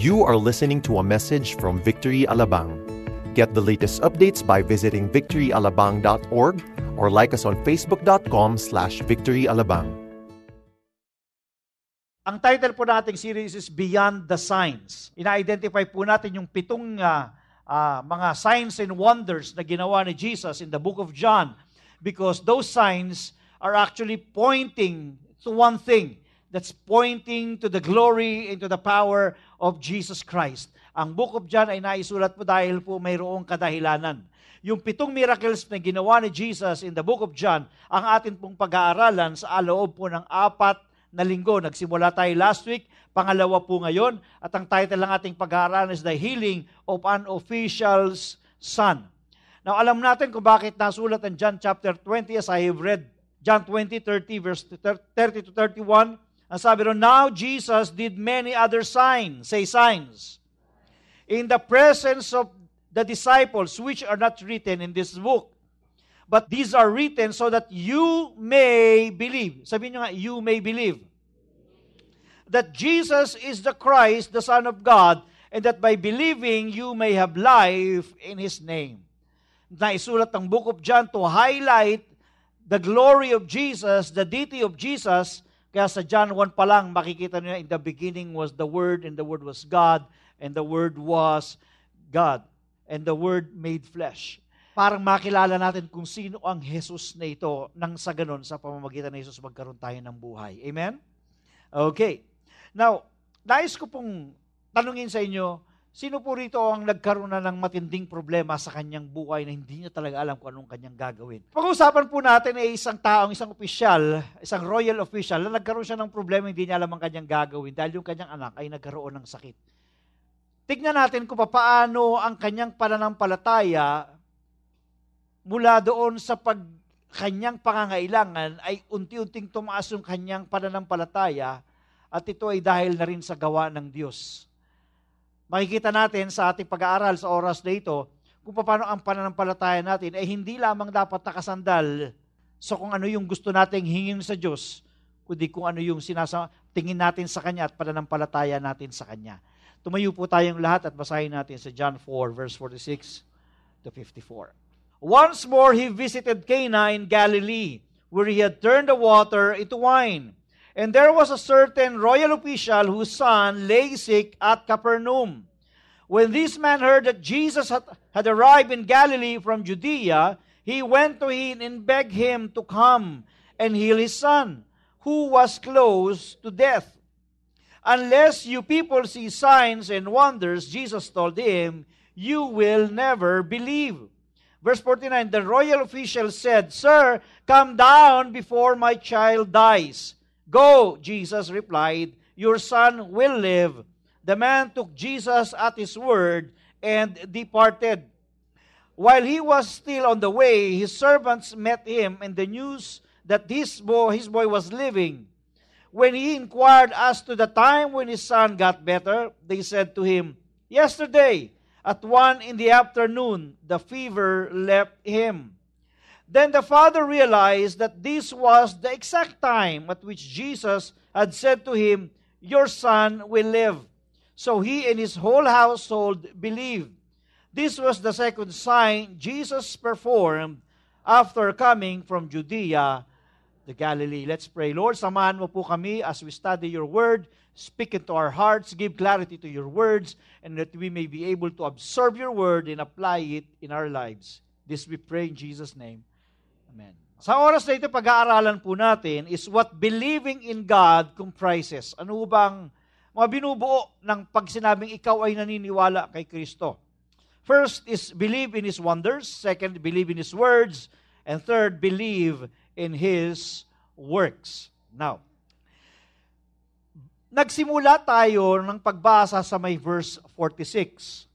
You are listening to a message from Victory Alabang. Get the latest updates by visiting victoryalabang.org or like us on facebook.com slash victoryalabang. Ang title po nating series is Beyond the Signs. Ina-identify po natin yung pitong uh, uh, mga signs and wonders na ginawa ni Jesus in the book of John because those signs are actually pointing to one thing that's pointing to the glory and to the power of Jesus Christ. Ang book of John ay naisulat po dahil po mayroong kadahilanan. Yung pitong miracles na ginawa ni Jesus in the book of John, ang atin pong pag-aaralan sa aloob po ng apat na linggo. Nagsimula tayo last week, pangalawa po ngayon, at ang title ng ating pag-aaralan is The Healing of an Official's Son. Now, alam natin kung bakit nasulat ang John chapter 20 as I have read John 20, 30, verse 30 to 31. Ang sabi ron, Now Jesus did many other signs, say signs, in the presence of the disciples, which are not written in this book. But these are written so that you may believe. Sabihin nyo nga, you may believe. That Jesus is the Christ, the Son of God, and that by believing you may have life in His name. Naisulat ang book of John to highlight the glory of Jesus, the deity of Jesus, kaya sa John 1 pa lang, makikita niyo in the beginning was the Word, and the Word was God, and the Word was God, and the Word made flesh. Parang makilala natin kung sino ang Jesus na ito nang sa ganon sa pamamagitan ng Jesus magkaroon tayo ng buhay. Amen? Okay. Now, nais ko pong tanungin sa inyo, Sino po rito ang nagkaroon na ng matinding problema sa kanyang buhay na hindi niya talaga alam kung anong kanyang gagawin? Pag-uusapan po natin ay isang taong, isang opisyal, isang royal official na nagkaroon siya ng problema hindi niya alam ang kanyang gagawin dahil yung kanyang anak ay nagkaroon ng sakit. Tignan natin kung paano ang kanyang pananampalataya mula doon sa pag kanyang pangangailangan ay unti-unting tumaas yung kanyang pananampalataya at ito ay dahil na rin sa gawa ng Diyos makikita natin sa ating pag-aaral sa oras na ito kung paano ang pananampalataya natin ay hindi lamang dapat nakasandal sa kung ano yung gusto nating hingin sa Diyos, kundi kung ano yung sinasa tingin natin sa Kanya at pananampalataya natin sa Kanya. Tumayo po tayong lahat at basahin natin sa John 4 verse 46 to 54. Once more he visited Cana in Galilee, where he had turned the water into wine. And there was a certain royal official whose son lay sick at Capernaum. When this man heard that Jesus had, had arrived in Galilee from Judea, he went to him and begged him to come and heal his son, who was close to death. Unless you people see signs and wonders, Jesus told him, you will never believe. Verse 49 The royal official said, Sir, come down before my child dies. Go, Jesus replied, Your son will live. The man took Jesus at his word and departed. While he was still on the way, his servants met him and the news that this boy, his boy was living. When he inquired as to the time when his son got better, they said to him, Yesterday, at one in the afternoon, the fever left him. Then the father realized that this was the exact time at which Jesus had said to him, Your son will live. So he and his whole household believed. This was the second sign Jesus performed after coming from Judea to Galilee. Let's pray. Lord, samahan mo po kami as we study your word. Speak into our hearts, give clarity to your words, and that we may be able to absorb your word and apply it in our lives. This we pray in Jesus' name. Amen. Sa oras na ito, pag-aaralan po natin is what believing in God comprises. Ano bang mga binubuo ng pag sinabing ikaw ay naniniwala kay Kristo? First is believe in His wonders. Second, believe in His words. And third, believe in His works. Now, nagsimula tayo ng pagbasa sa may verse 46.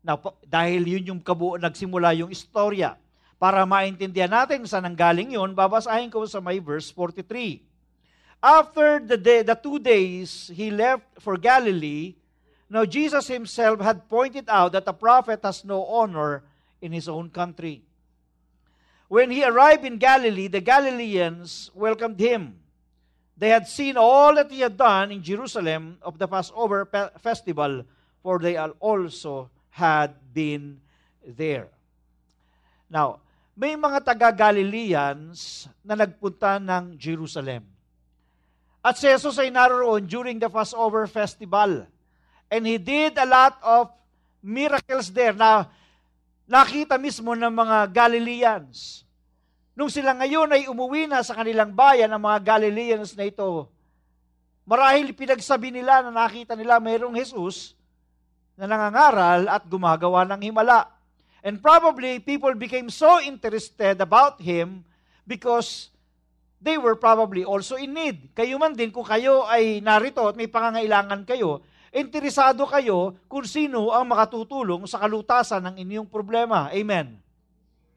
Now, dahil yun yung kabuo, nagsimula yung istorya para maintindihan natin saan nanggaling yun, babasahin ko sa may verse 43. After the, day, the two days he left for Galilee, now Jesus himself had pointed out that a prophet has no honor in his own country. When he arrived in Galilee, the Galileans welcomed him. They had seen all that he had done in Jerusalem of the Passover festival for they also had been there. Now, may mga taga-Galileans na nagpunta ng Jerusalem. At si Jesus ay naroon during the Passover festival. And he did a lot of miracles there na nakita mismo ng mga Galileans. Nung sila ngayon ay umuwi na sa kanilang bayan, ang mga Galileans na ito, marahil pinagsabi nila na nakita nila mayroong Jesus na nangangaral at gumagawa ng himala. And probably people became so interested about him because they were probably also in need. Kayo man din, kung kayo ay narito at may pangangailangan kayo, interesado kayo kung sino ang makatutulong sa kalutasan ng inyong problema. Amen.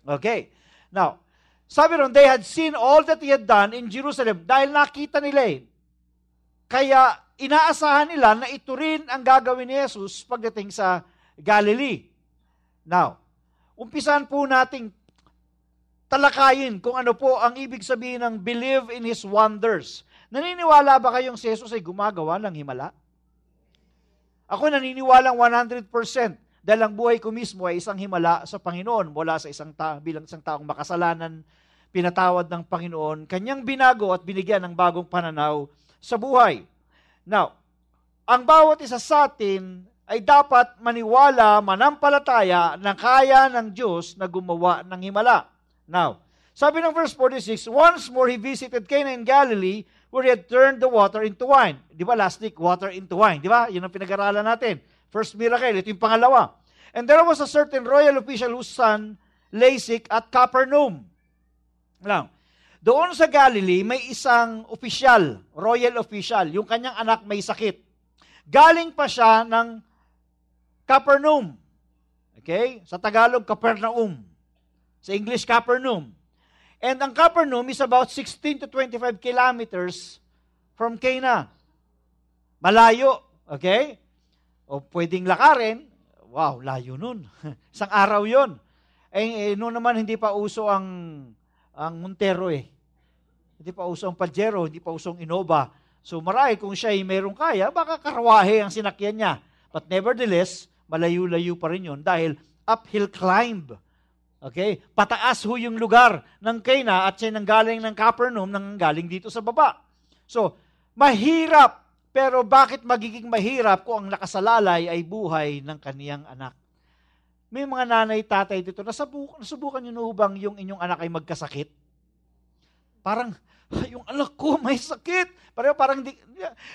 Okay. Now, sabi ron, they had seen all that he had done in Jerusalem dahil nakita nila eh. Kaya inaasahan nila na ito rin ang gagawin ni Jesus pagdating sa Galilee. Now, umpisan po nating talakayin kung ano po ang ibig sabihin ng believe in His wonders. Naniniwala ba kayong si Jesus ay gumagawa ng himala? Ako naniniwalang 100% dahil ang buhay ko mismo ay isang himala sa Panginoon mula sa isang ta- bilang isang taong makasalanan, pinatawad ng Panginoon, kanyang binago at binigyan ng bagong pananaw sa buhay. Now, ang bawat isa sa atin ay dapat maniwala, manampalataya na kaya ng Diyos na gumawa ng himala. Now, sabi ng verse 46, Once more he visited Cana in Galilee where he had turned the water into wine. Di ba last week, water into wine? Di ba? Yun ang pinag-aralan natin. First miracle, ito yung pangalawa. And there was a certain royal official whose son lay sick at Capernaum. Now, doon sa Galilee, may isang official, royal official, yung kanyang anak may sakit. Galing pa siya ng Capernaum. Okay? Sa Tagalog, Capernaum. Sa English, Capernaum. And ang Capernaum is about 16 to 25 kilometers from Cana. Malayo. Okay? O pwedeng lakarin. Wow, layo nun. Isang araw yon. Eh, eh, noon naman hindi pa uso ang ang Montero eh. Hindi pa uso ang Pajero, hindi pa uso ang Innova. So marahil kung siya ay mayroong kaya, baka karawahe ang sinakyan niya. But nevertheless, malayo-layo pa rin yun dahil uphill climb. Okay? Pataas ho yung lugar ng Cana at siya nang galing ng Capernaum nang galing dito sa baba. So, mahirap. Pero bakit magiging mahirap kung ang nakasalalay ay buhay ng kaniyang anak? May mga nanay, tatay dito, nasubukan, nasubukan nyo na bang yung inyong anak ay magkasakit? Parang, yung anak ko may sakit. Parang, parang hindi,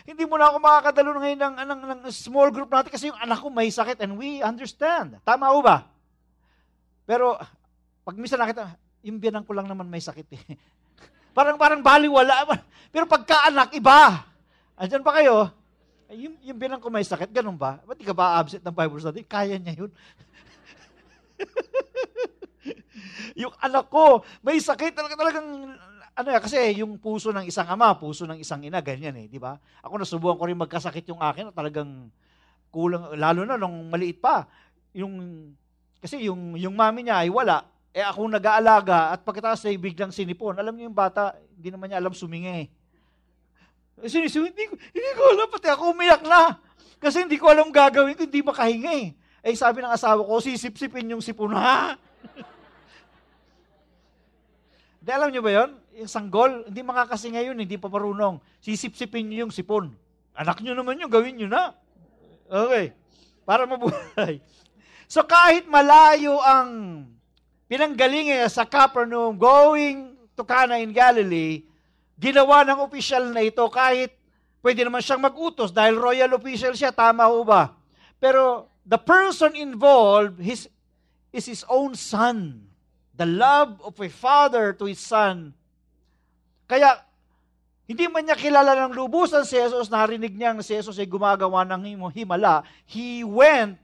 hindi mo na ako makakadalo ngayon ng, ng, ng small group natin kasi yung anak ko may sakit and we understand. Tama ho ba? Pero, pag minsan nakita, yung biyanang ko lang naman may sakit eh. parang, parang baliwala. Pero pagka-anak, iba. Andyan pa kayo? Yung, yung bilang ko may sakit, ganun ba? Ba't di ka ba absent ng Bible study? Kaya niya yun. yung anak ko, may sakit, talaga, talagang, ano ya, kasi yung puso ng isang ama, puso ng isang ina, ganyan eh, di ba? Ako nasubukan ko rin magkasakit yung akin, talagang kulang, lalo na nung maliit pa. Yung, kasi yung, yung mami niya ay wala, eh ako nag-aalaga at pagkatapos ay biglang sinipon. Alam niyo yung bata, hindi naman niya alam sumingi. Sinisiw, hindi, ko, hindi ko alam, pati ako umiyak na. Kasi hindi ko alam gagawin ko, hindi makahinga eh. Eh sabi ng asawa ko, sisip-sipin yung sipon, ha? Di alam niyo ba yon? Yung sanggol, hindi makakasinga yun, hindi pa marunong. Sisip-sipin niyo yung sipon. Anak niyo naman yun, gawin niyo na. Okay. Para mabuhay. So kahit malayo ang pinanggalingan sa Capernaum going to Cana in Galilee, ginawa ng opisyal na ito kahit pwede naman siyang mag-utos dahil royal official siya, tama ho ba? Pero the person involved his, is his own son. The love of a father to his son. Kaya, hindi man niya kilala ng lubusan si Jesus, narinig niya si Jesus ay gumagawa ng himala, he went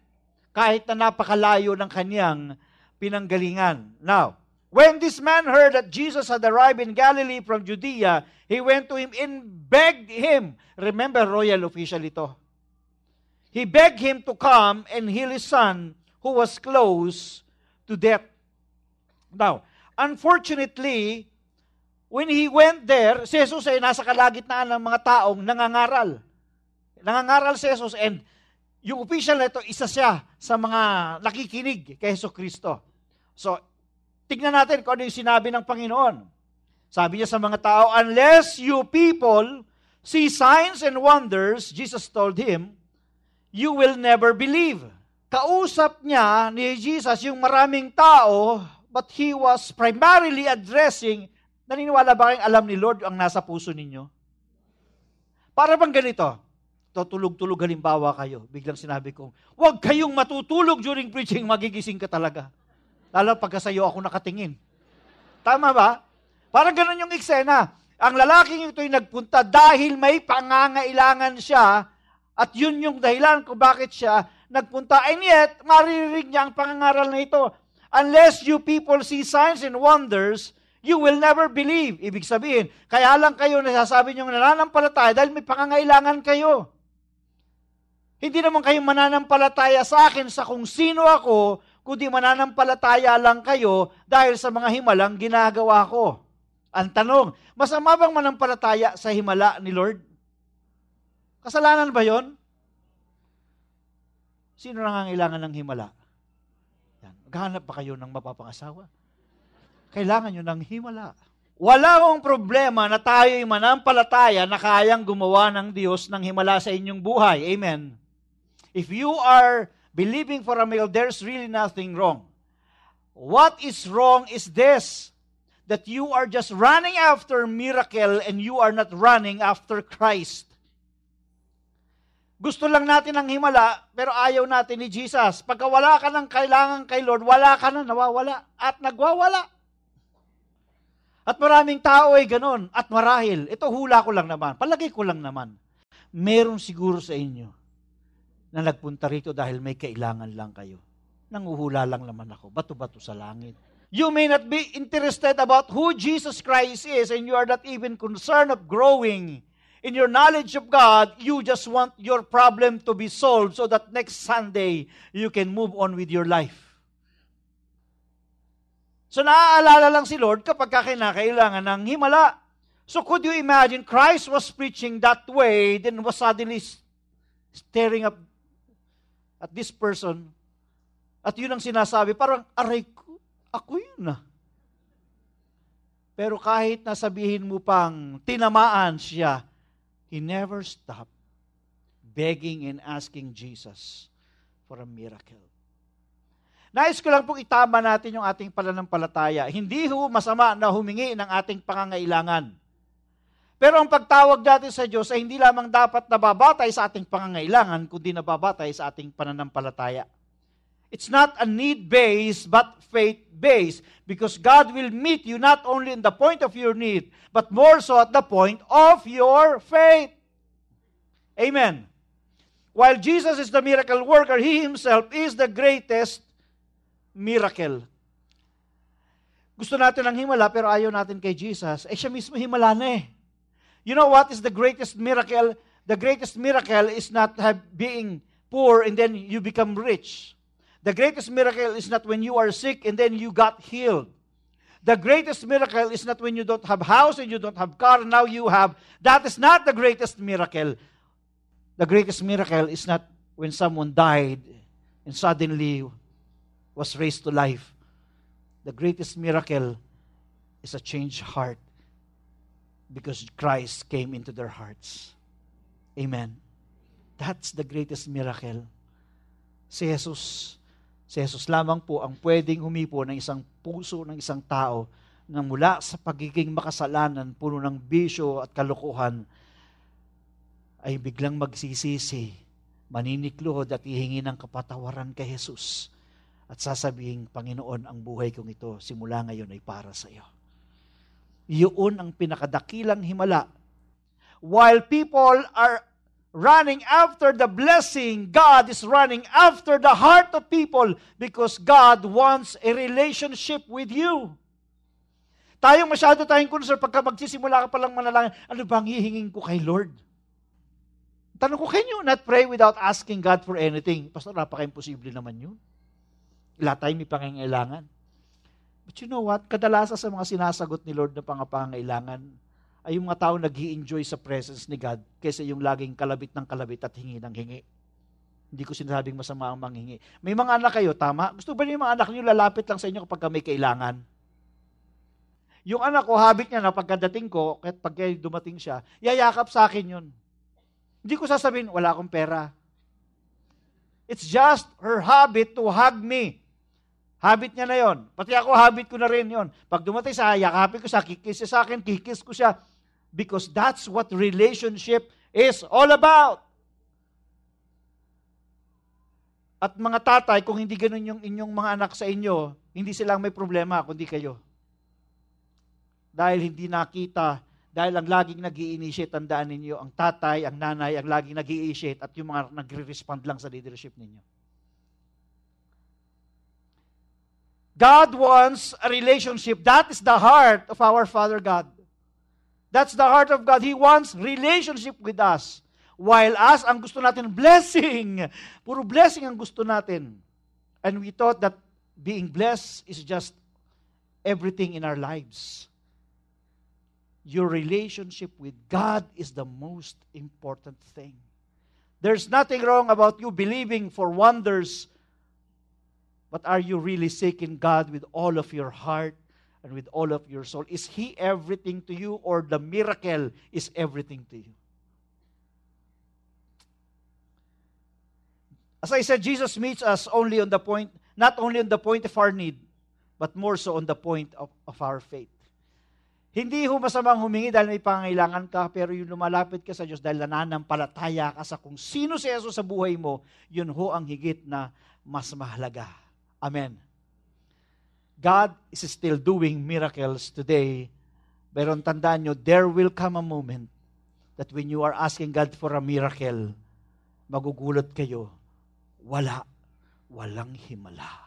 kahit na napakalayo ng kanyang pinanggalingan. Now, When this man heard that Jesus had arrived in Galilee from Judea, he went to him and begged him. Remember, royal official ito. He begged him to come and heal his son who was close to death. Now, unfortunately, when he went there, si Jesus ay nasa kalagitnaan ng mga taong nangangaral. Nangangaral si Jesus and yung official na ito, isa siya sa mga nakikinig kay Yeso Kristo. So, tignan natin kung ano yung sinabi ng Panginoon. Sabi niya sa mga tao, unless you people see signs and wonders, Jesus told him, you will never believe. Kausap niya ni Jesus yung maraming tao, but he was primarily addressing, naniniwala ba kayong alam ni Lord ang nasa puso ninyo? Para bang ganito? Tutulog-tulog halimbawa kayo. Biglang sinabi ko, huwag kayong matutulog during preaching, magigising ka talaga. Lalo pagka sa'yo ako nakatingin. Tama ba? Parang ganun yung eksena. Ang lalaking ito'y nagpunta dahil may pangangailangan siya at yun yung dahilan kung bakit siya nagpunta. And yet, maririnig niya ang pangangaral na ito. Unless you people see signs and wonders, you will never believe. Ibig sabihin, kaya lang kayo nasasabi nyo nananampalataya dahil may pangangailangan kayo. Hindi naman kayo mananampalataya sa akin sa kung sino ako, kundi mananampalataya lang kayo dahil sa mga himalang ginagawa ko. Ang tanong, masama bang manampalataya sa himala ni Lord? Kasalanan ba yon? Sino nangangailangan ng himala? Maghanap ba kayo ng mapapangasawa? Kailangan nyo ng himala. Wala akong problema na tayo'y manampalataya na kayang gumawa ng Diyos ng himala sa inyong buhay. Amen. If you are believing for a miracle, there's really nothing wrong. What is wrong is this that you are just running after miracle and you are not running after Christ. Gusto lang natin ng himala, pero ayaw natin ni Jesus. Pagka wala ka ng kailangan kay Lord, wala ka na, nawawala. At nagwawala. At maraming tao ay ganun. At marahil, ito hula ko lang naman, palagay ko lang naman, meron siguro sa inyo na nagpunta rito dahil may kailangan lang kayo. Nanguhula lang naman ako, bato-bato sa langit. You may not be interested about who Jesus Christ is and you are not even concerned of growing in your knowledge of God. You just want your problem to be solved so that next Sunday you can move on with your life. So naaalala lang si Lord kapag kinakailangan ng himala. So could you imagine Christ was preaching that way then was suddenly staring up at this person at yun ang sinasabi, parang aray ko, ako yun na. Pero kahit nasabihin mo pang tinamaan siya, he never stopped begging and asking Jesus for a miracle. Nais ko lang pong itama natin yung ating pananampalataya. Hindi ho masama na humingi ng ating pangangailangan. Pero ang pagtawag natin sa Diyos ay hindi lamang dapat nababatay sa ating pangangailangan, kundi nababatay sa ating pananampalataya. It's not a need-based, but faith-based. Because God will meet you not only in the point of your need, but more so at the point of your faith. Amen. While Jesus is the miracle worker, He Himself is the greatest miracle. Gusto natin ng himala, pero ayaw natin kay Jesus. Eh, siya mismo himala na eh. You know what is the greatest miracle? The greatest miracle is not have, being poor and then you become rich. The greatest miracle is not when you are sick and then you got healed. The greatest miracle is not when you don't have house and you don't have car, now you have. That is not the greatest miracle. The greatest miracle is not when someone died and suddenly was raised to life. The greatest miracle is a changed heart because Christ came into their hearts. Amen. That's the greatest miracle. Si Jesus Si Jesus lamang po ang pwedeng humipo ng isang puso ng isang tao na mula sa pagiging makasalanan, puno ng bisyo at kalukuhan, ay biglang magsisisi, maninikluhod at ihingi ng kapatawaran kay Jesus. At sasabihin, Panginoon, ang buhay kong ito simula ngayon ay para sa iyo. Iyon ang pinakadakilang himala. While people are running after the blessing, God is running after the heart of people because God wants a relationship with you. Tayong masyado tayong concern pagka magsisimula ka palang manalangin, ano bang hihingin ko kay Lord? Tanong ko, can you not pray without asking God for anything? Pastor, napaka-imposible naman yun. Ila tayo may pangangailangan. But you know what? Kadalasan sa mga sinasagot ni Lord na pangapangailangan, ay yung mga tao nag enjoy sa presence ni God kaysa yung laging kalabit ng kalabit at hingi ng hingi. Hindi ko sinasabing masama ang manghingi. May mga anak kayo, tama? Gusto ba niyo yung mga anak niyo lalapit lang sa inyo kapag may kailangan? Yung anak ko, habit niya na pagkadating ko, kahit pag dumating siya, yayakap sa akin yun. Hindi ko sasabihin, wala akong pera. It's just her habit to hug me. Habit niya na yon. Pati ako, habit ko na rin yon. Pag dumating sa yakapin ko sa kikis sa akin, kikis ko siya. Because that's what relationship is all about. At mga tatay, kung hindi ganun yung inyong mga anak sa inyo, hindi silang may problema, kundi kayo. Dahil hindi nakita, dahil ang laging nag initiate tandaan ninyo, ang tatay, ang nanay, ang laging nag initiate at yung mga nagre-respond lang sa leadership ninyo. God wants a relationship. That is the heart of our Father God. That's the heart of God. He wants relationship with us. While us, ang gusto natin, blessing. Puro blessing ang gusto natin. And we thought that being blessed is just everything in our lives. Your relationship with God is the most important thing. There's nothing wrong about you believing for wonders, but are you really seeking God with all of your heart and with all of your soul? Is He everything to you, or the miracle is everything to you? As I said, Jesus meets us only on the point, not only on the point of our need, but more so on the point of, of our faith. Hindi ho masamang humingi dahil may pangailangan ka, pero yung lumalapit ka sa Diyos dahil nananampalataya ka sa kung sino si Jesus sa buhay mo, yun ho ang higit na mas mahalaga. Amen. God is still doing miracles today, pero tandaan nyo, there will come a moment that when you are asking God for a miracle, magugulat kayo wala, walang himala.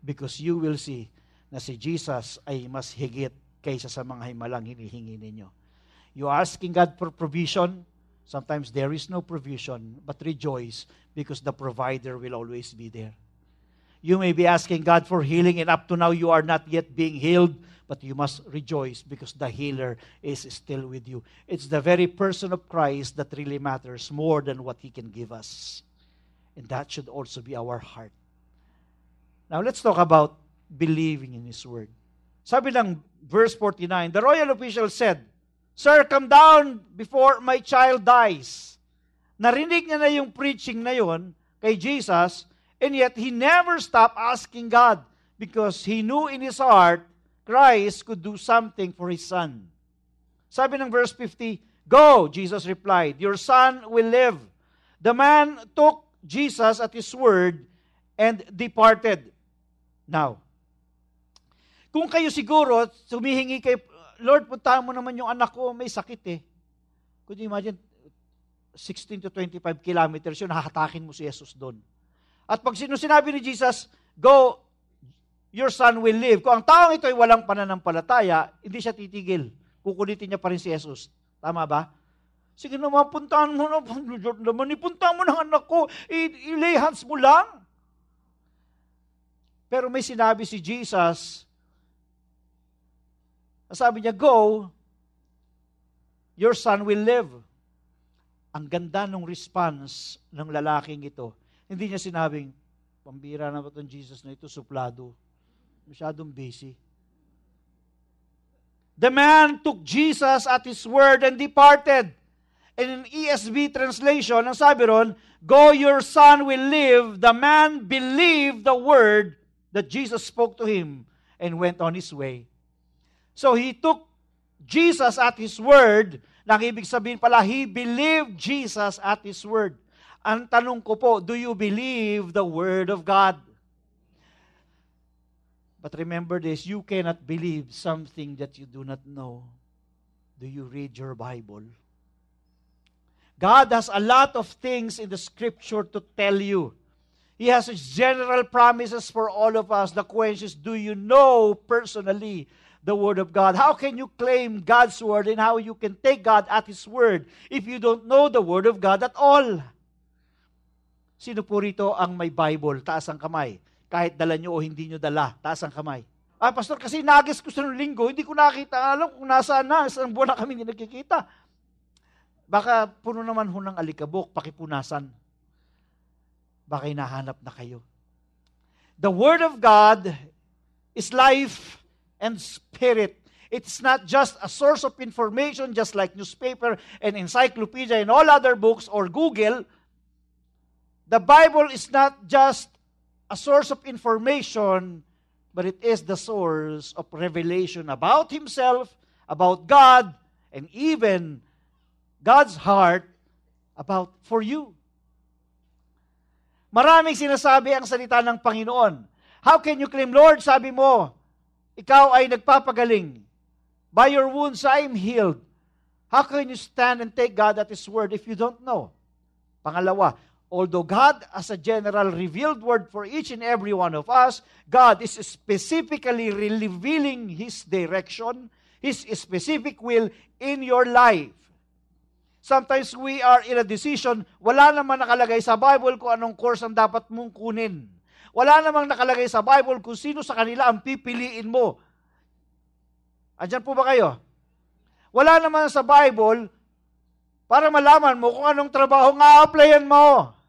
Because you will see na si Jesus ay mas higit kaysa sa mga himalang hinihingi ninyo. You asking God for provision, sometimes there is no provision, but rejoice because the provider will always be there. You may be asking God for healing, and up to now you are not yet being healed, but you must rejoice because the healer is still with you. It's the very person of Christ that really matters more than what he can give us. And that should also be our heart. Now, let's talk about believing in His Word. Sabi ng verse 49, the royal official said, Sir, come down before my child dies. Narinig niya na yung preaching na yon kay Jesus, And yet, he never stopped asking God because he knew in his heart Christ could do something for his son. Sabi ng verse 50, Go, Jesus replied, your son will live. The man took Jesus at his word and departed. Now, kung kayo siguro, sumihingi kay, Lord, puntahan mo naman yung anak ko, may sakit eh. Could you imagine, 16 to 25 kilometers yun, hahatakin mo si Jesus doon. At pag sino sinabi ni Jesus, go, your son will live. Kung ang taong ito ay walang pananampalataya, hindi siya titigil. Kukulitin niya pa rin si Jesus. Tama ba? Sige naman, puntahan mo na. Lord naman, ipuntahan mo ng anak ko. I-lay hands mo lang. Pero may sinabi si Jesus, sabi niya, go, your son will live. Ang ganda ng response ng lalaking ito. Hindi niya sinabing, pambira na ba itong Jesus na ito, suplado. Masyadong busy. The man took Jesus at his word and departed. And in ESV translation, ang sabi ron, Go, your son will live. The man believed the word that Jesus spoke to him and went on his way. So he took Jesus at his word. Nang ibig sabihin pala, he believed Jesus at his word. Ang tanong ko po, do you believe the Word of God? But remember this, you cannot believe something that you do not know. Do you read your Bible? God has a lot of things in the scripture to tell you. He has general promises for all of us. The question is, do you know personally the Word of God? How can you claim God's Word and how you can take God at His Word if you don't know the Word of God at all? Sino po rito ang may Bible? Taas ang kamay. Kahit dala nyo o hindi nyo dala, taas ang kamay. Ah, pastor, kasi nagis ko sa linggo, hindi ko nakita, alam kung nasaan na, isang buwan na kami hindi nagkikita. Baka puno naman ho ng alikabok, pakipunasan. Baka hinahanap na kayo. The Word of God is life and spirit. It's not just a source of information, just like newspaper and encyclopedia and all other books or Google. The Bible is not just a source of information, but it is the source of revelation about Himself, about God, and even God's heart about for you. Maraming sinasabi ang salita ng Panginoon. How can you claim, Lord, sabi mo, ikaw ay nagpapagaling. By your wounds, I am healed. How can you stand and take God at His word if you don't know? Pangalawa, although God as a general revealed word for each and every one of us, God is specifically revealing His direction, His specific will in your life. Sometimes we are in a decision, wala naman nakalagay sa Bible kung anong course ang dapat mong kunin. Wala namang nakalagay sa Bible kung sino sa kanila ang pipiliin mo. Andyan po ba kayo? Wala naman sa Bible para malaman mo kung anong trabaho nga applyan mo.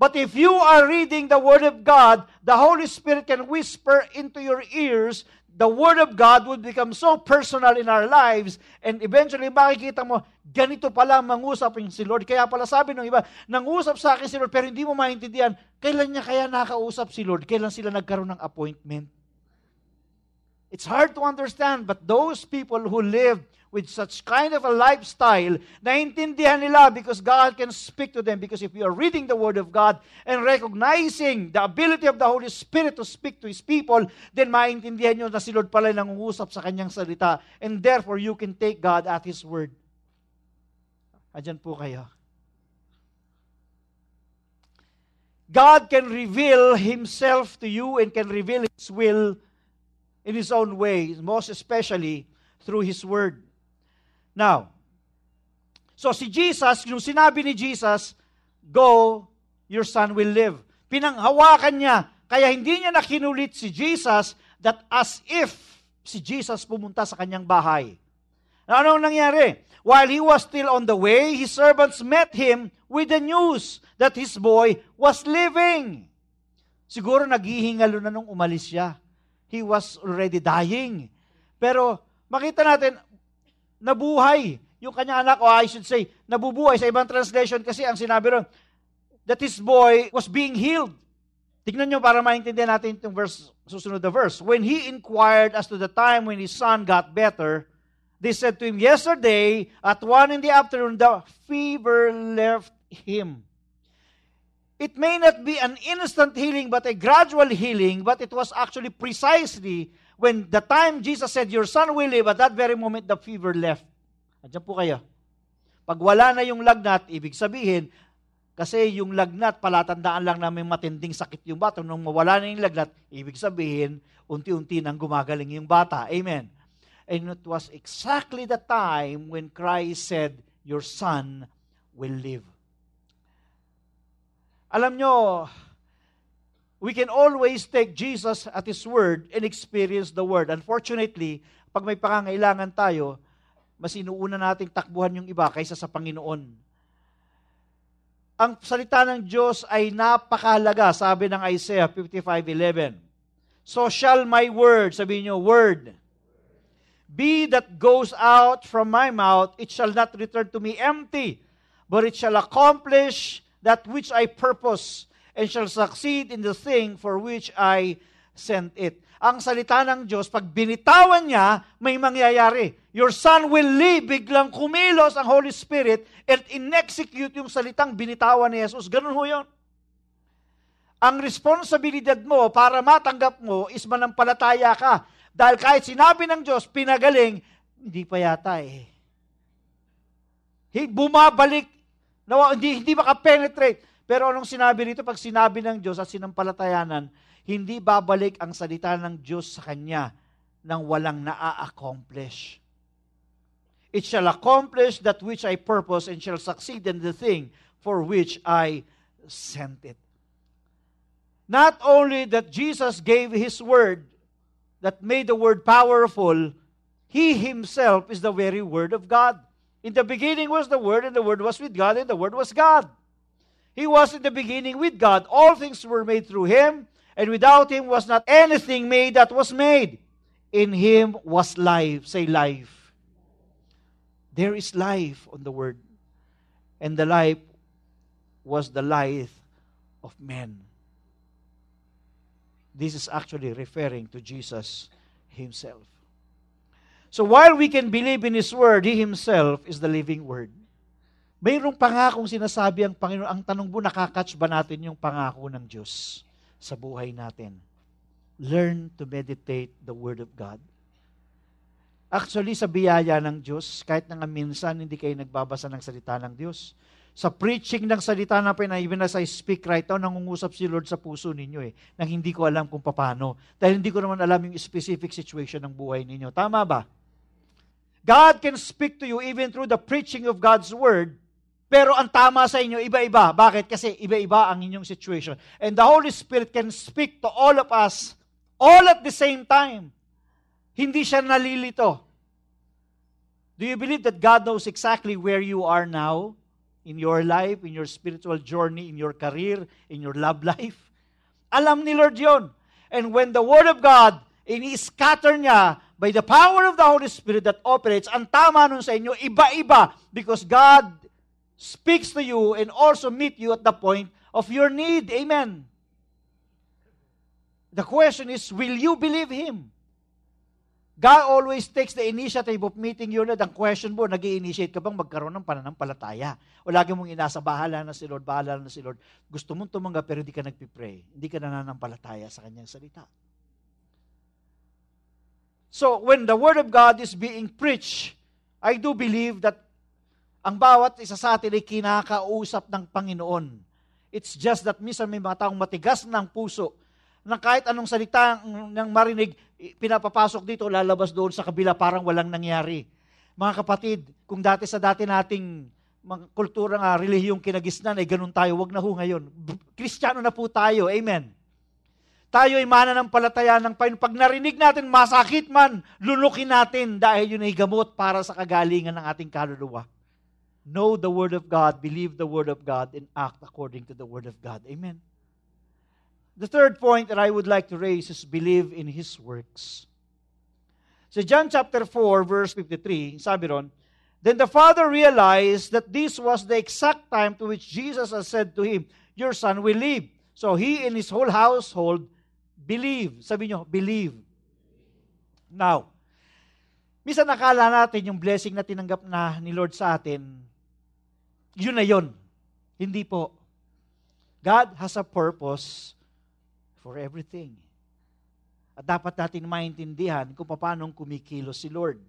But if you are reading the Word of God, the Holy Spirit can whisper into your ears the Word of God would become so personal in our lives and eventually makikita mo, ganito pala mangusap yung si Lord. Kaya pala sabi ng iba, nangusap sa akin si Lord pero hindi mo maintindihan, kailan niya kaya nakausap si Lord? Kailan sila nagkaroon ng appointment? It's hard to understand, but those people who live with such kind of a lifestyle, naintindihan nila because God can speak to them. Because if you are reading the Word of God and recognizing the ability of the Holy Spirit to speak to His people, then maintindihan nyo na si Lord pala nangungusap sa kanyang salita. And therefore, you can take God at His Word. Adyan po kayo. God can reveal Himself to you and can reveal His will in His own way, most especially through His Word. Now, so si Jesus, yung sinabi ni Jesus, go, your son will live. Pinanghawakan niya, kaya hindi niya nakinulit si Jesus that as if si Jesus pumunta sa kanyang bahay. Now, anong nangyari? While he was still on the way, his servants met him with the news that his boy was living. Siguro naghihingalo na nung umalis siya. He was already dying. Pero makita natin, nabuhay yung kanyang anak, o I should say, nabubuhay sa ibang translation kasi ang sinabi ron, that his boy was being healed. Tignan nyo para maintindihan natin itong verse, susunod na verse. When he inquired as to the time when his son got better, they said to him, Yesterday, at one in the afternoon, the fever left him. It may not be an instant healing, but a gradual healing, but it was actually precisely when the time Jesus said, Your son will live, at that very moment, the fever left. Andiyan po kayo. Pag wala na yung lagnat, ibig sabihin, kasi yung lagnat, palatandaan lang namin matinding sakit yung bata. Nung mawala na yung lagnat, ibig sabihin, unti-unti nang gumagaling yung bata. Amen. And it was exactly the time when Christ said, Your son will live. Alam nyo, we can always take Jesus at His Word and experience the Word. Unfortunately, pag may pangangailangan tayo, mas inuuna nating takbuhan yung iba kaysa sa Panginoon. Ang salita ng Diyos ay napakahalaga, sabi ng Isaiah 55.11. So shall my word, sabi niyo, word, be that goes out from my mouth, it shall not return to me empty, but it shall accomplish that which I purpose and shall succeed in the thing for which I sent it. Ang salita ng Diyos, pag binitawan niya, may mangyayari. Your son will live, biglang kumilos ang Holy Spirit and in-execute yung salitang binitawan ni Jesus. Ganun ho yun. Ang responsibilidad mo para matanggap mo is manampalataya ka. Dahil kahit sinabi ng Diyos, pinagaling, hindi pa yata eh. Bumabalik, hindi, hindi makapenetrate. Pero anong sinabi rito? Pag sinabi ng Diyos at sinampalatayanan, hindi babalik ang salita ng Diyos sa Kanya nang walang naa-accomplish. It shall accomplish that which I purpose and shall succeed in the thing for which I sent it. Not only that Jesus gave His word that made the word powerful, He Himself is the very Word of God. In the beginning was the Word, and the Word was with God, and the Word was God. He was in the beginning with God. All things were made through Him, and without Him was not anything made that was made. In Him was life. Say life. There is life on the Word. And the life was the life of men. This is actually referring to Jesus Himself. So while we can believe in His Word, He Himself is the living Word. Mayroong pangakong sinasabi ang Panginoon. Ang tanong po, nakakatch ba natin yung pangako ng Diyos sa buhay natin? Learn to meditate the Word of God. Actually, sa biyaya ng Diyos, kahit na nga minsan hindi kayo nagbabasa ng salita ng Diyos, sa preaching ng salita na pina, even as speak right now, nangungusap si Lord sa puso ninyo eh, nang hindi ko alam kung paano. Dahil hindi ko naman alam yung specific situation ng buhay ninyo. Tama ba? God can speak to you even through the preaching of God's Word, pero ang tama sa inyo, iba-iba. Bakit? Kasi iba-iba ang inyong situation. And the Holy Spirit can speak to all of us all at the same time. Hindi siya nalilito. Do you believe that God knows exactly where you are now? in your life, in your spiritual journey, in your career, in your love life. Alam ni Lord yon. And when the Word of God, ini-scatter niya by the power of the Holy Spirit that operates, ang tama nun sa inyo, iba-iba. Because God speaks to you and also meet you at the point of your need. Amen. The question is, will you believe Him? God always takes the initiative of meeting you. Ang question mo, nag initiate ka bang magkaroon ng pananampalataya? O lagi mong inasa, bahala na si Lord, bahala na si Lord. Gusto mong tumanggap pero hindi ka nagpipray. Hindi ka nananampalataya sa kanyang salita. So, when the Word of God is being preached, I do believe that ang bawat isa sa atin ay kinakausap ng Panginoon. It's just that minsan may mga taong matigas ng puso na kahit anong salita ng marinig, pinapapasok dito, lalabas doon sa kabila, parang walang nangyari. Mga kapatid, kung dati sa dati nating mga kultura nga, relihiyong kinagisnan, ay ganun tayo, wag na ho ngayon. Kristiyano na po tayo, amen. Tayo ay mana ng Panginoon. Pag narinig natin, masakit man, lunukin natin dahil yun ay gamot para sa kagalingan ng ating kaluluwa. Know the Word of God, believe the Word of God, and act according to the Word of God. Amen. The third point that I would like to raise is believe in His works. So John chapter 4, verse 53, sabi ron, Then the father realized that this was the exact time to which Jesus has said to him, Your son will live. So he and his whole household believe. Sabi nyo, believe. Now, misa nakala natin yung blessing na tinanggap na ni Lord sa atin, yun na yun. Hindi po. God has a purpose for everything. At dapat natin maintindihan kung paano kumikilos si Lord.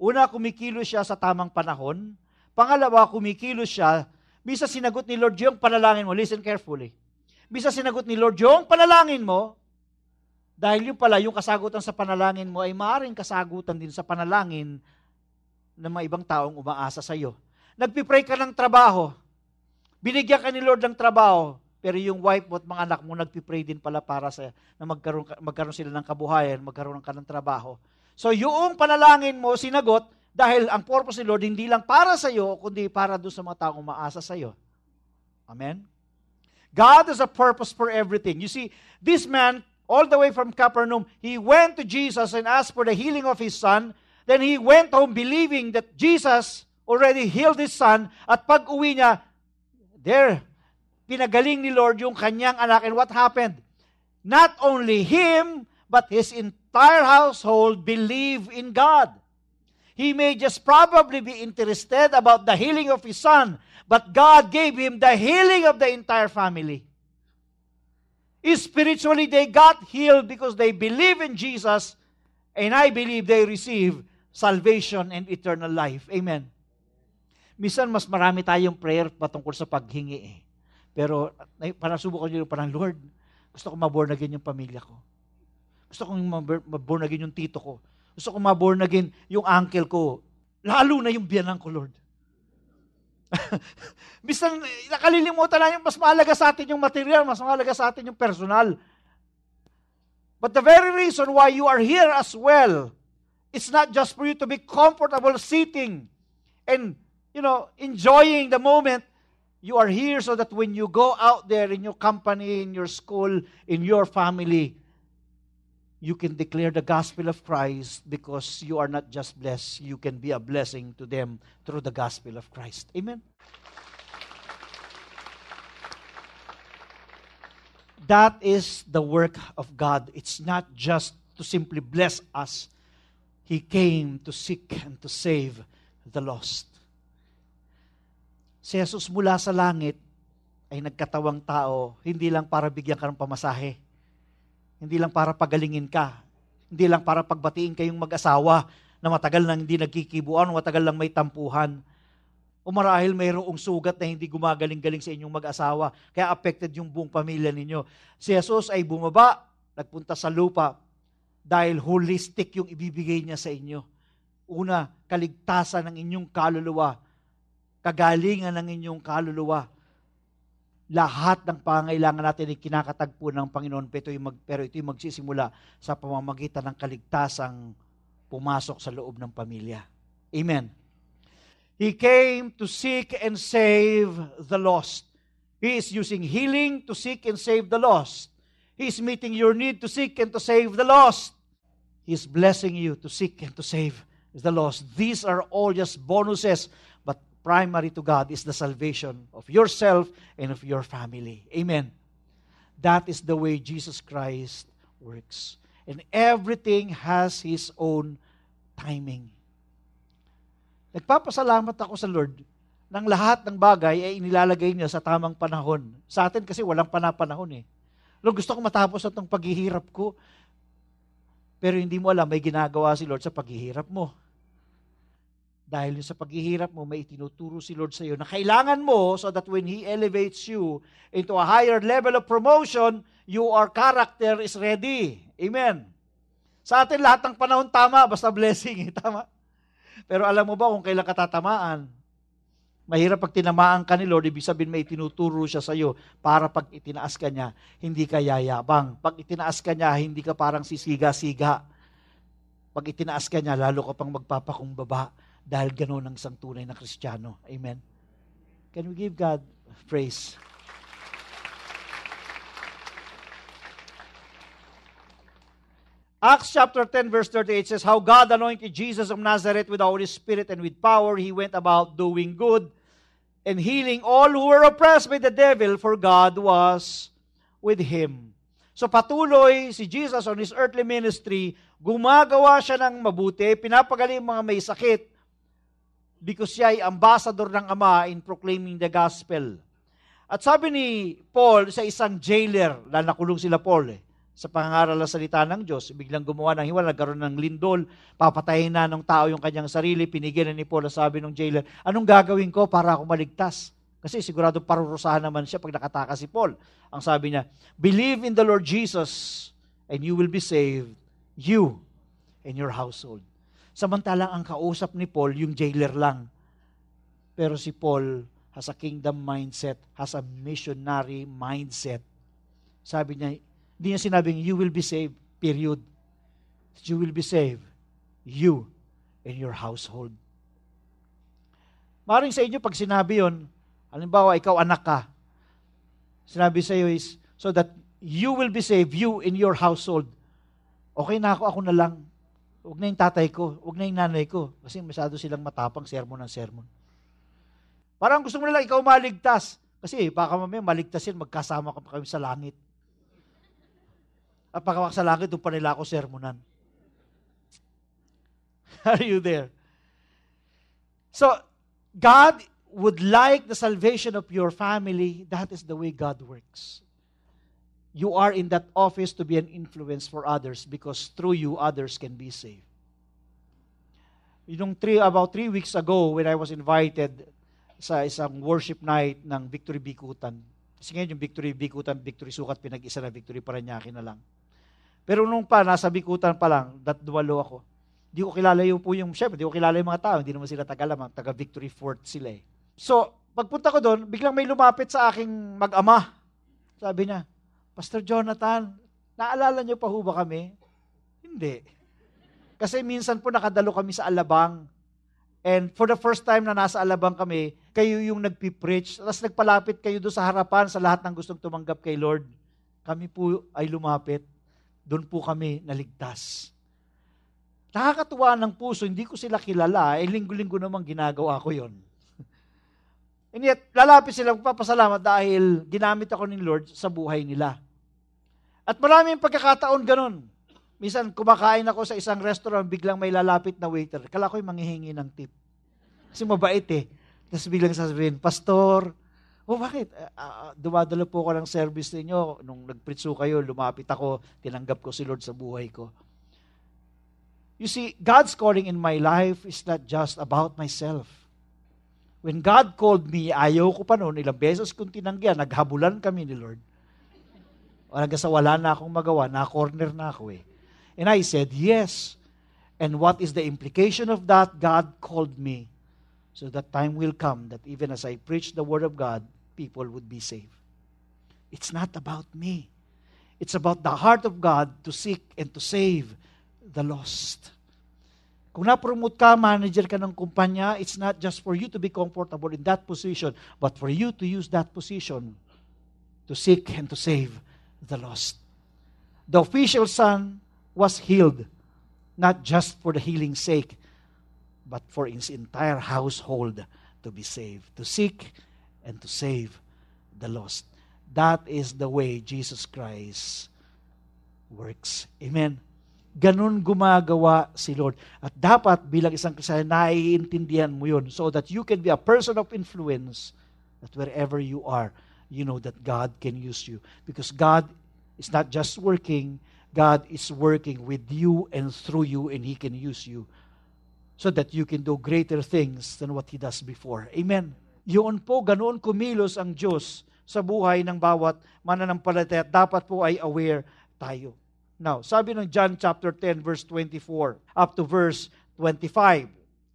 Una, kumikilos siya sa tamang panahon. Pangalawa, kumikilos siya, bisa sinagot ni Lord yung panalangin mo. Listen carefully. Bisa sinagot ni Lord yung panalangin mo, dahil yung pala, yung kasagutan sa panalangin mo ay maaaring kasagutan din sa panalangin ng mga ibang taong umaasa sa iyo. Nagpipray ka ng trabaho. Binigyan ka ni Lord ng trabaho. Pero yung wife mo at mga anak mo nagpipray din pala para sa na magkaroon, magkaroon sila ng kabuhayan, magkaroon ka ng trabaho. So yung panalangin mo sinagot dahil ang purpose ni Lord hindi lang para sa iyo, kundi para doon sa mga taong umaasa sa iyo. Amen? God has a purpose for everything. You see, this man, all the way from Capernaum, he went to Jesus and asked for the healing of his son. Then he went home believing that Jesus already healed his son. At pag uwi niya, there, pinagaling ni Lord yung kanyang anak. And what happened? Not only him, but his entire household believe in God. He may just probably be interested about the healing of his son, but God gave him the healing of the entire family. Spiritually, they got healed because they believe in Jesus, and I believe they receive salvation and eternal life. Amen. Misan mas marami tayong prayer patungkol sa paghingi eh. Pero parang subukan nyo parang, Lord, gusto ko maborn again yung pamilya ko. Gusto kong maborn again yung tito ko. Gusto ko maborn again yung uncle ko. Lalo na yung biyanan ko, Lord. Bisan nakalilimutan lang yung mas mahalaga sa atin yung material, mas mahalaga sa atin yung personal. But the very reason why you are here as well, it's not just for you to be comfortable sitting and you know, enjoying the moment. You are here so that when you go out there in your company, in your school, in your family, you can declare the gospel of Christ because you are not just blessed, you can be a blessing to them through the gospel of Christ. Amen. That is the work of God. It's not just to simply bless us. He came to seek and to save the lost. Si Jesus mula sa langit ay nagkatawang tao, hindi lang para bigyan ka ng pamasahe hindi lang para pagalingin ka. Hindi lang para pagbatiin kayong mag-asawa na matagal nang hindi nagkikibuan, matagal lang may tampuhan. O marahil mayroong sugat na hindi gumagaling-galing sa inyong mag-asawa, kaya affected yung buong pamilya ninyo. Si Jesus ay bumaba, nagpunta sa lupa, dahil holistic yung ibibigay niya sa inyo. Una, kaligtasan ng inyong kaluluwa, kagalingan ng inyong kaluluwa, lahat ng pangailangan natin ay kinakatagpo ng Panginoon, pero ito'y, mag, pero ito'y magsisimula sa pamamagitan ng kaligtasang pumasok sa loob ng pamilya. Amen. He came to seek and save the lost. He is using healing to seek and save the lost. He is meeting your need to seek and to save the lost. He is blessing you to seek and to save the lost. These are all just bonuses primary to God is the salvation of yourself and of your family. Amen. That is the way Jesus Christ works. And everything has His own timing. Nagpapasalamat ako sa Lord ng lahat ng bagay ay inilalagay niya sa tamang panahon. Sa atin kasi walang panapanahon eh. Lord, gusto ko matapos itong paghihirap ko. Pero hindi mo alam, may ginagawa si Lord sa paghihirap mo. Dahil sa paghihirap mo, may itinuturo si Lord sa iyo na kailangan mo so that when He elevates you into a higher level of promotion, your character is ready. Amen. Sa atin lahat ng panahon tama, basta blessing. Eh, tama? Pero alam mo ba kung kailan katatamaan? Mahirap pag tinamaan ka ni Lord, ibig sabihin may tinuturo siya sa iyo para pag itinaas ka niya, hindi ka yayabang. Pag itinaas ka niya, hindi ka parang sisiga-siga. Pag itinaas ka niya, lalo ka pang magpapakumbaba dahil gano'n ang isang tunay na Kristiyano. Amen? Can we give God praise? Acts chapter 10 verse 38 says, How God anointed Jesus of Nazareth with the Holy Spirit and with power. He went about doing good and healing all who were oppressed by the devil, for God was with him. So patuloy si Jesus on His earthly ministry, gumagawa siya ng mabuti, pinapagaling mga may sakit, because siya ay ambassador ng Ama in proclaiming the gospel. At sabi ni Paul sa isang jailer, na nakulong sila Paul eh, sa pangangaral ng salita ng Diyos, biglang gumawa ng hiwala, nagkaroon ng lindol, papatayin na ng tao yung kanyang sarili, pinigilan ni Paul, sabi ng jailer, anong gagawin ko para ako maligtas? Kasi sigurado parurusahan naman siya pag nakatakas si Paul. Ang sabi niya, believe in the Lord Jesus and you will be saved, you and your household. Samantalang ang kausap ni Paul, yung jailer lang. Pero si Paul has a kingdom mindset, has a missionary mindset. Sabi niya, hindi niya sinabing, you will be saved, period. You will be saved, you and your household. Maring sa inyo, pag sinabi yon, halimbawa, ikaw anak ka, sinabi sa iyo is, so that you will be saved, you and your household. Okay na ako, ako na lang. Huwag na yung tatay ko, huwag na yung nanay ko. Kasi masyado silang matapang, sermon ng sermon. Parang gusto mo nila ikaw maligtas. Kasi baka mamaya maligtas yan, magkasama ka pa kami sa langit. At pagkawak sa langit, doon pa nila ako sermonan. Are you there? So, God would like the salvation of your family. That is the way God works you are in that office to be an influence for others because through you, others can be saved. Yung three, about three weeks ago, when I was invited sa isang worship night ng Victory Bikutan, kasi ngayon yung Victory Bikutan, Victory Sukat, pinag-isa na Victory Paranaque na lang. Pero nung pa, nasa Bikutan pa lang, dat duwalo ako. Di ko kilala yung po yung, syempre, di ko kilala yung mga tao, hindi naman sila taga-lamang, taga-Victory Fort sila eh. So, pagpunta ko doon, biglang may lumapit sa aking mag-ama. Sabi niya, Pastor Jonathan, naalala niyo pa ho ba kami? Hindi. Kasi minsan po nakadalo kami sa Alabang. And for the first time na nasa Alabang kami, kayo yung nagpipreach. Tapos nagpalapit kayo doon sa harapan sa lahat ng gustong tumanggap kay Lord. Kami po ay lumapit. Doon po kami naligtas. Nakakatuwa ng puso, hindi ko sila kilala. Eh, linggo-linggo naman ginagawa ko yon. And yet, lalapit sila, papasalamat dahil ginamit ako ng Lord sa buhay nila. At maraming pagkakataon ganun. Minsan, kumakain ako sa isang restaurant, biglang may lalapit na waiter. Kala ko'y manghihingi ng tip. Kasi mabait eh. Tapos biglang sasabihin, Pastor, oh bakit? Uh, dumadalo po ako ng service ninyo. Nung nagpritso kayo, lumapit ako, tinanggap ko si Lord sa buhay ko. You see, God's calling in my life is not just about myself. When God called me, ayaw ko pa noon, ilang beses kong tinanggihan, naghabulan kami ni Lord. Hanggang sa wala na akong magawa, na-corner na ako eh. And I said, yes. And what is the implication of that? God called me. So that time will come that even as I preach the Word of God, people would be saved. It's not about me. It's about the heart of God to seek and to save the lost. Kung na-promote ka, manager ka ng kumpanya, it's not just for you to be comfortable in that position, but for you to use that position to seek and to save the lost. The official son was healed, not just for the healing's sake, but for his entire household to be saved, to seek and to save the lost. That is the way Jesus Christ works. Amen. Ganun gumagawa si Lord. At dapat bilang isang Kristiyan, naiintindihan mo yun so that you can be a person of influence that wherever you are, you know that God can use you. Because God is not just working, God is working with you and through you and He can use you so that you can do greater things than what He does before. Amen. Yun po, ganoon kumilos ang Diyos sa buhay ng bawat mananampalataya. Dapat po ay aware tayo. Now, sabi ng John chapter 10 verse 24 up to verse 25.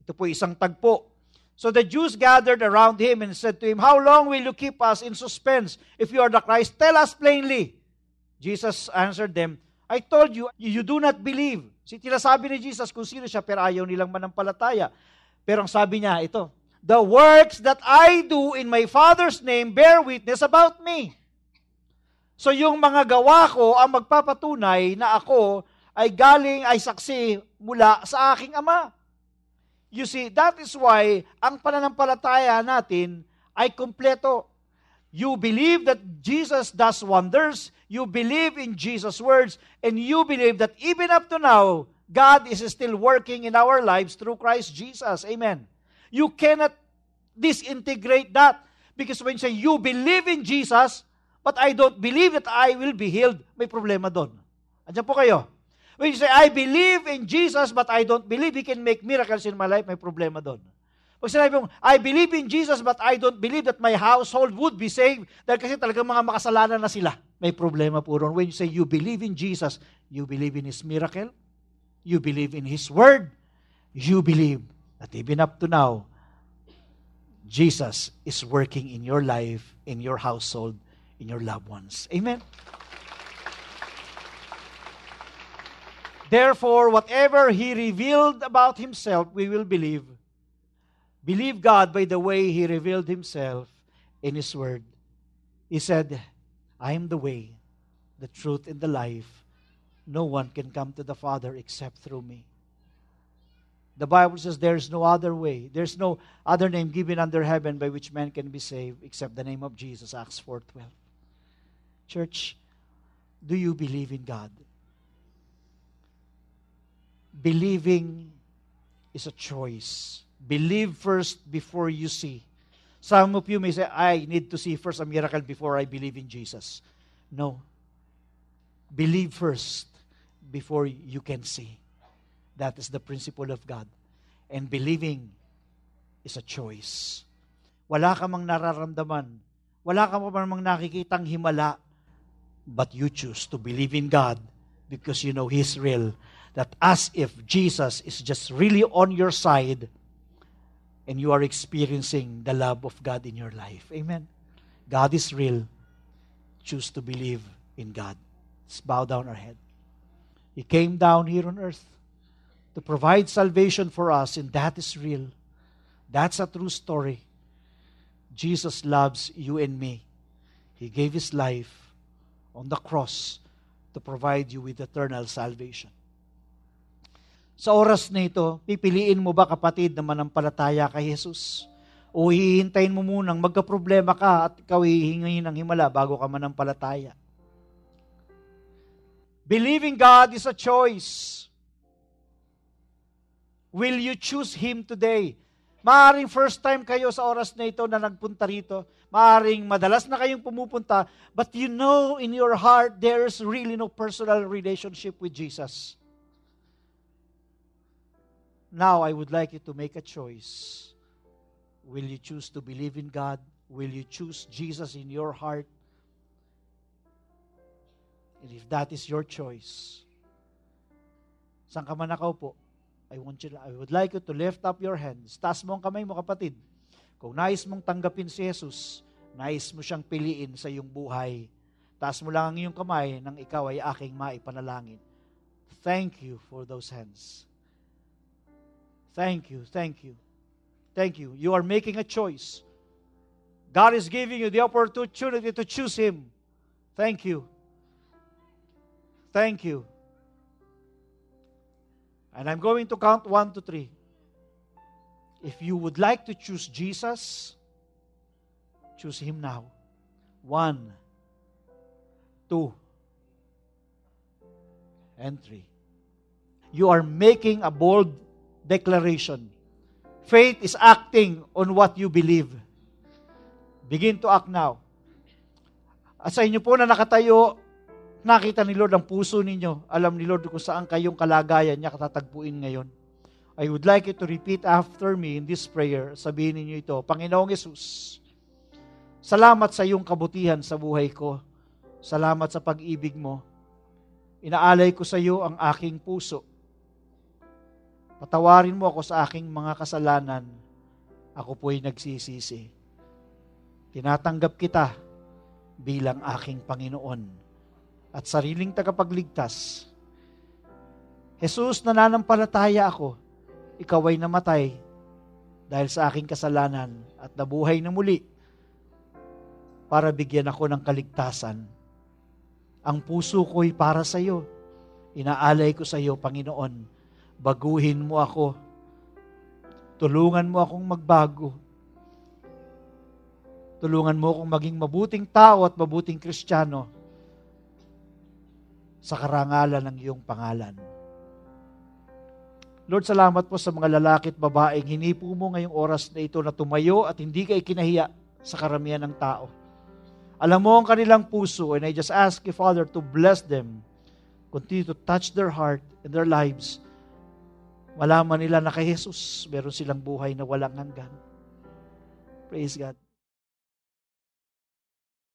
Ito po isang tagpo. So the Jews gathered around him and said to him, How long will you keep us in suspense? If you are the Christ, tell us plainly. Jesus answered them, I told you, you do not believe. Si sabi ni Jesus kung sino siya, pero ayaw nilang manampalataya. Pero ang sabi niya, ito, The works that I do in my Father's name bear witness about me. So yung mga gawa ko ang magpapatunay na ako ay galing, ay saksi mula sa aking Ama. You see, that is why ang pananampalataya natin ay kompleto. You believe that Jesus does wonders, you believe in Jesus' words, and you believe that even up to now, God is still working in our lives through Christ Jesus. Amen. You cannot disintegrate that because when you say you believe in Jesus, but I don't believe that I will be healed, may problema doon. Andiyan po kayo. When you say, I believe in Jesus, but I don't believe He can make miracles in my life, may problema doon. Pag sinabi mong, I believe in Jesus, but I don't believe that my household would be saved, dahil kasi talagang mga makasalanan na sila, may problema po ron. When you say, you believe in Jesus, you believe in His miracle, you believe in His Word, you believe that even up to now, Jesus is working in your life, in your household, in your loved ones. Amen. Therefore, whatever he revealed about himself, we will believe. Believe God by the way he revealed himself in his word. He said, I am the way, the truth, and the life. No one can come to the Father except through me. The Bible says there's no other way. There's no other name given under heaven by which man can be saved except the name of Jesus, Acts 4.12. Church, do you believe in God? Believing is a choice. Believe first before you see. Some of you may say, I need to see first a miracle before I believe in Jesus. No. Believe first before you can see. That is the principle of God. And believing is a choice. Wala ka mang nararamdaman. Wala ka mang nakikitang himala but you choose to believe in God because you know He's real. That as if Jesus is just really on your side and you are experiencing the love of God in your life. Amen. God is real. Choose to believe in God. Let's bow down our head. He came down here on earth to provide salvation for us, and that is real. That's a true story. Jesus loves you and me. He gave His life on the cross to provide you with eternal salvation. Sa oras na ito, pipiliin mo ba kapatid na manampalataya kay Jesus? O hihintayin mo munang magka-problema ka at ikaw hihingi ng himala bago ka manampalataya? Believing God is a choice. Will you choose Him today? Maaring first time kayo sa oras na ito na nagpunta rito. Maaring madalas na kayong pumupunta. But you know in your heart, there's really no personal relationship with Jesus. Now, I would like you to make a choice. Will you choose to believe in God? Will you choose Jesus in your heart? And if that is your choice, saan ka man nakaupo, I want you, I would like you to lift up your hands. Taas mo ang kamay mo, kapatid. Kung nais mong tanggapin si Jesus, nais mo siyang piliin sa iyong buhay, taas mo lang ang iyong kamay nang ikaw ay aking maipanalangin. Thank you for those hands. Thank you, thank you, thank you. You are making a choice. God is giving you the opportunity to choose Him. Thank you. Thank you. And I'm going to count one to three. If you would like to choose Jesus, choose Him now. One, two, and three. You are making a bold declaration. Faith is acting on what you believe. Begin to act now. At sa inyo po na nakatayo, Nakita ni Lord ang puso ninyo. Alam ni Lord kung saan kayong kalagayan niya katatagpuin ngayon. I would like you to repeat after me in this prayer. Sabihin ninyo ito, Panginoong Yesus, salamat sa iyong kabutihan sa buhay ko. Salamat sa pag-ibig mo. Inaalay ko sa iyo ang aking puso. Patawarin mo ako sa aking mga kasalanan. Ako po'y nagsisisi. Tinatanggap kita bilang aking Panginoon at sariling tagapagligtas. Jesus, nananampalataya ako. Ikaw ay namatay dahil sa aking kasalanan at nabuhay na muli para bigyan ako ng kaligtasan. Ang puso ko'y para sa iyo. Inaalay ko sa iyo, Panginoon. Baguhin mo ako. Tulungan mo akong magbago. Tulungan mo akong maging mabuting tao at mabuting kristyano sa karangalan ng iyong pangalan. Lord, salamat po sa mga lalaki at babaeng hinipo mo ngayong oras na ito na tumayo at hindi ka ikinahiya sa karamihan ng tao. Alam mo ang kanilang puso and I just ask you, Father, to bless them. Continue to touch their heart and their lives. Malaman nila na kay Jesus, meron silang buhay na walang hanggan. Praise God.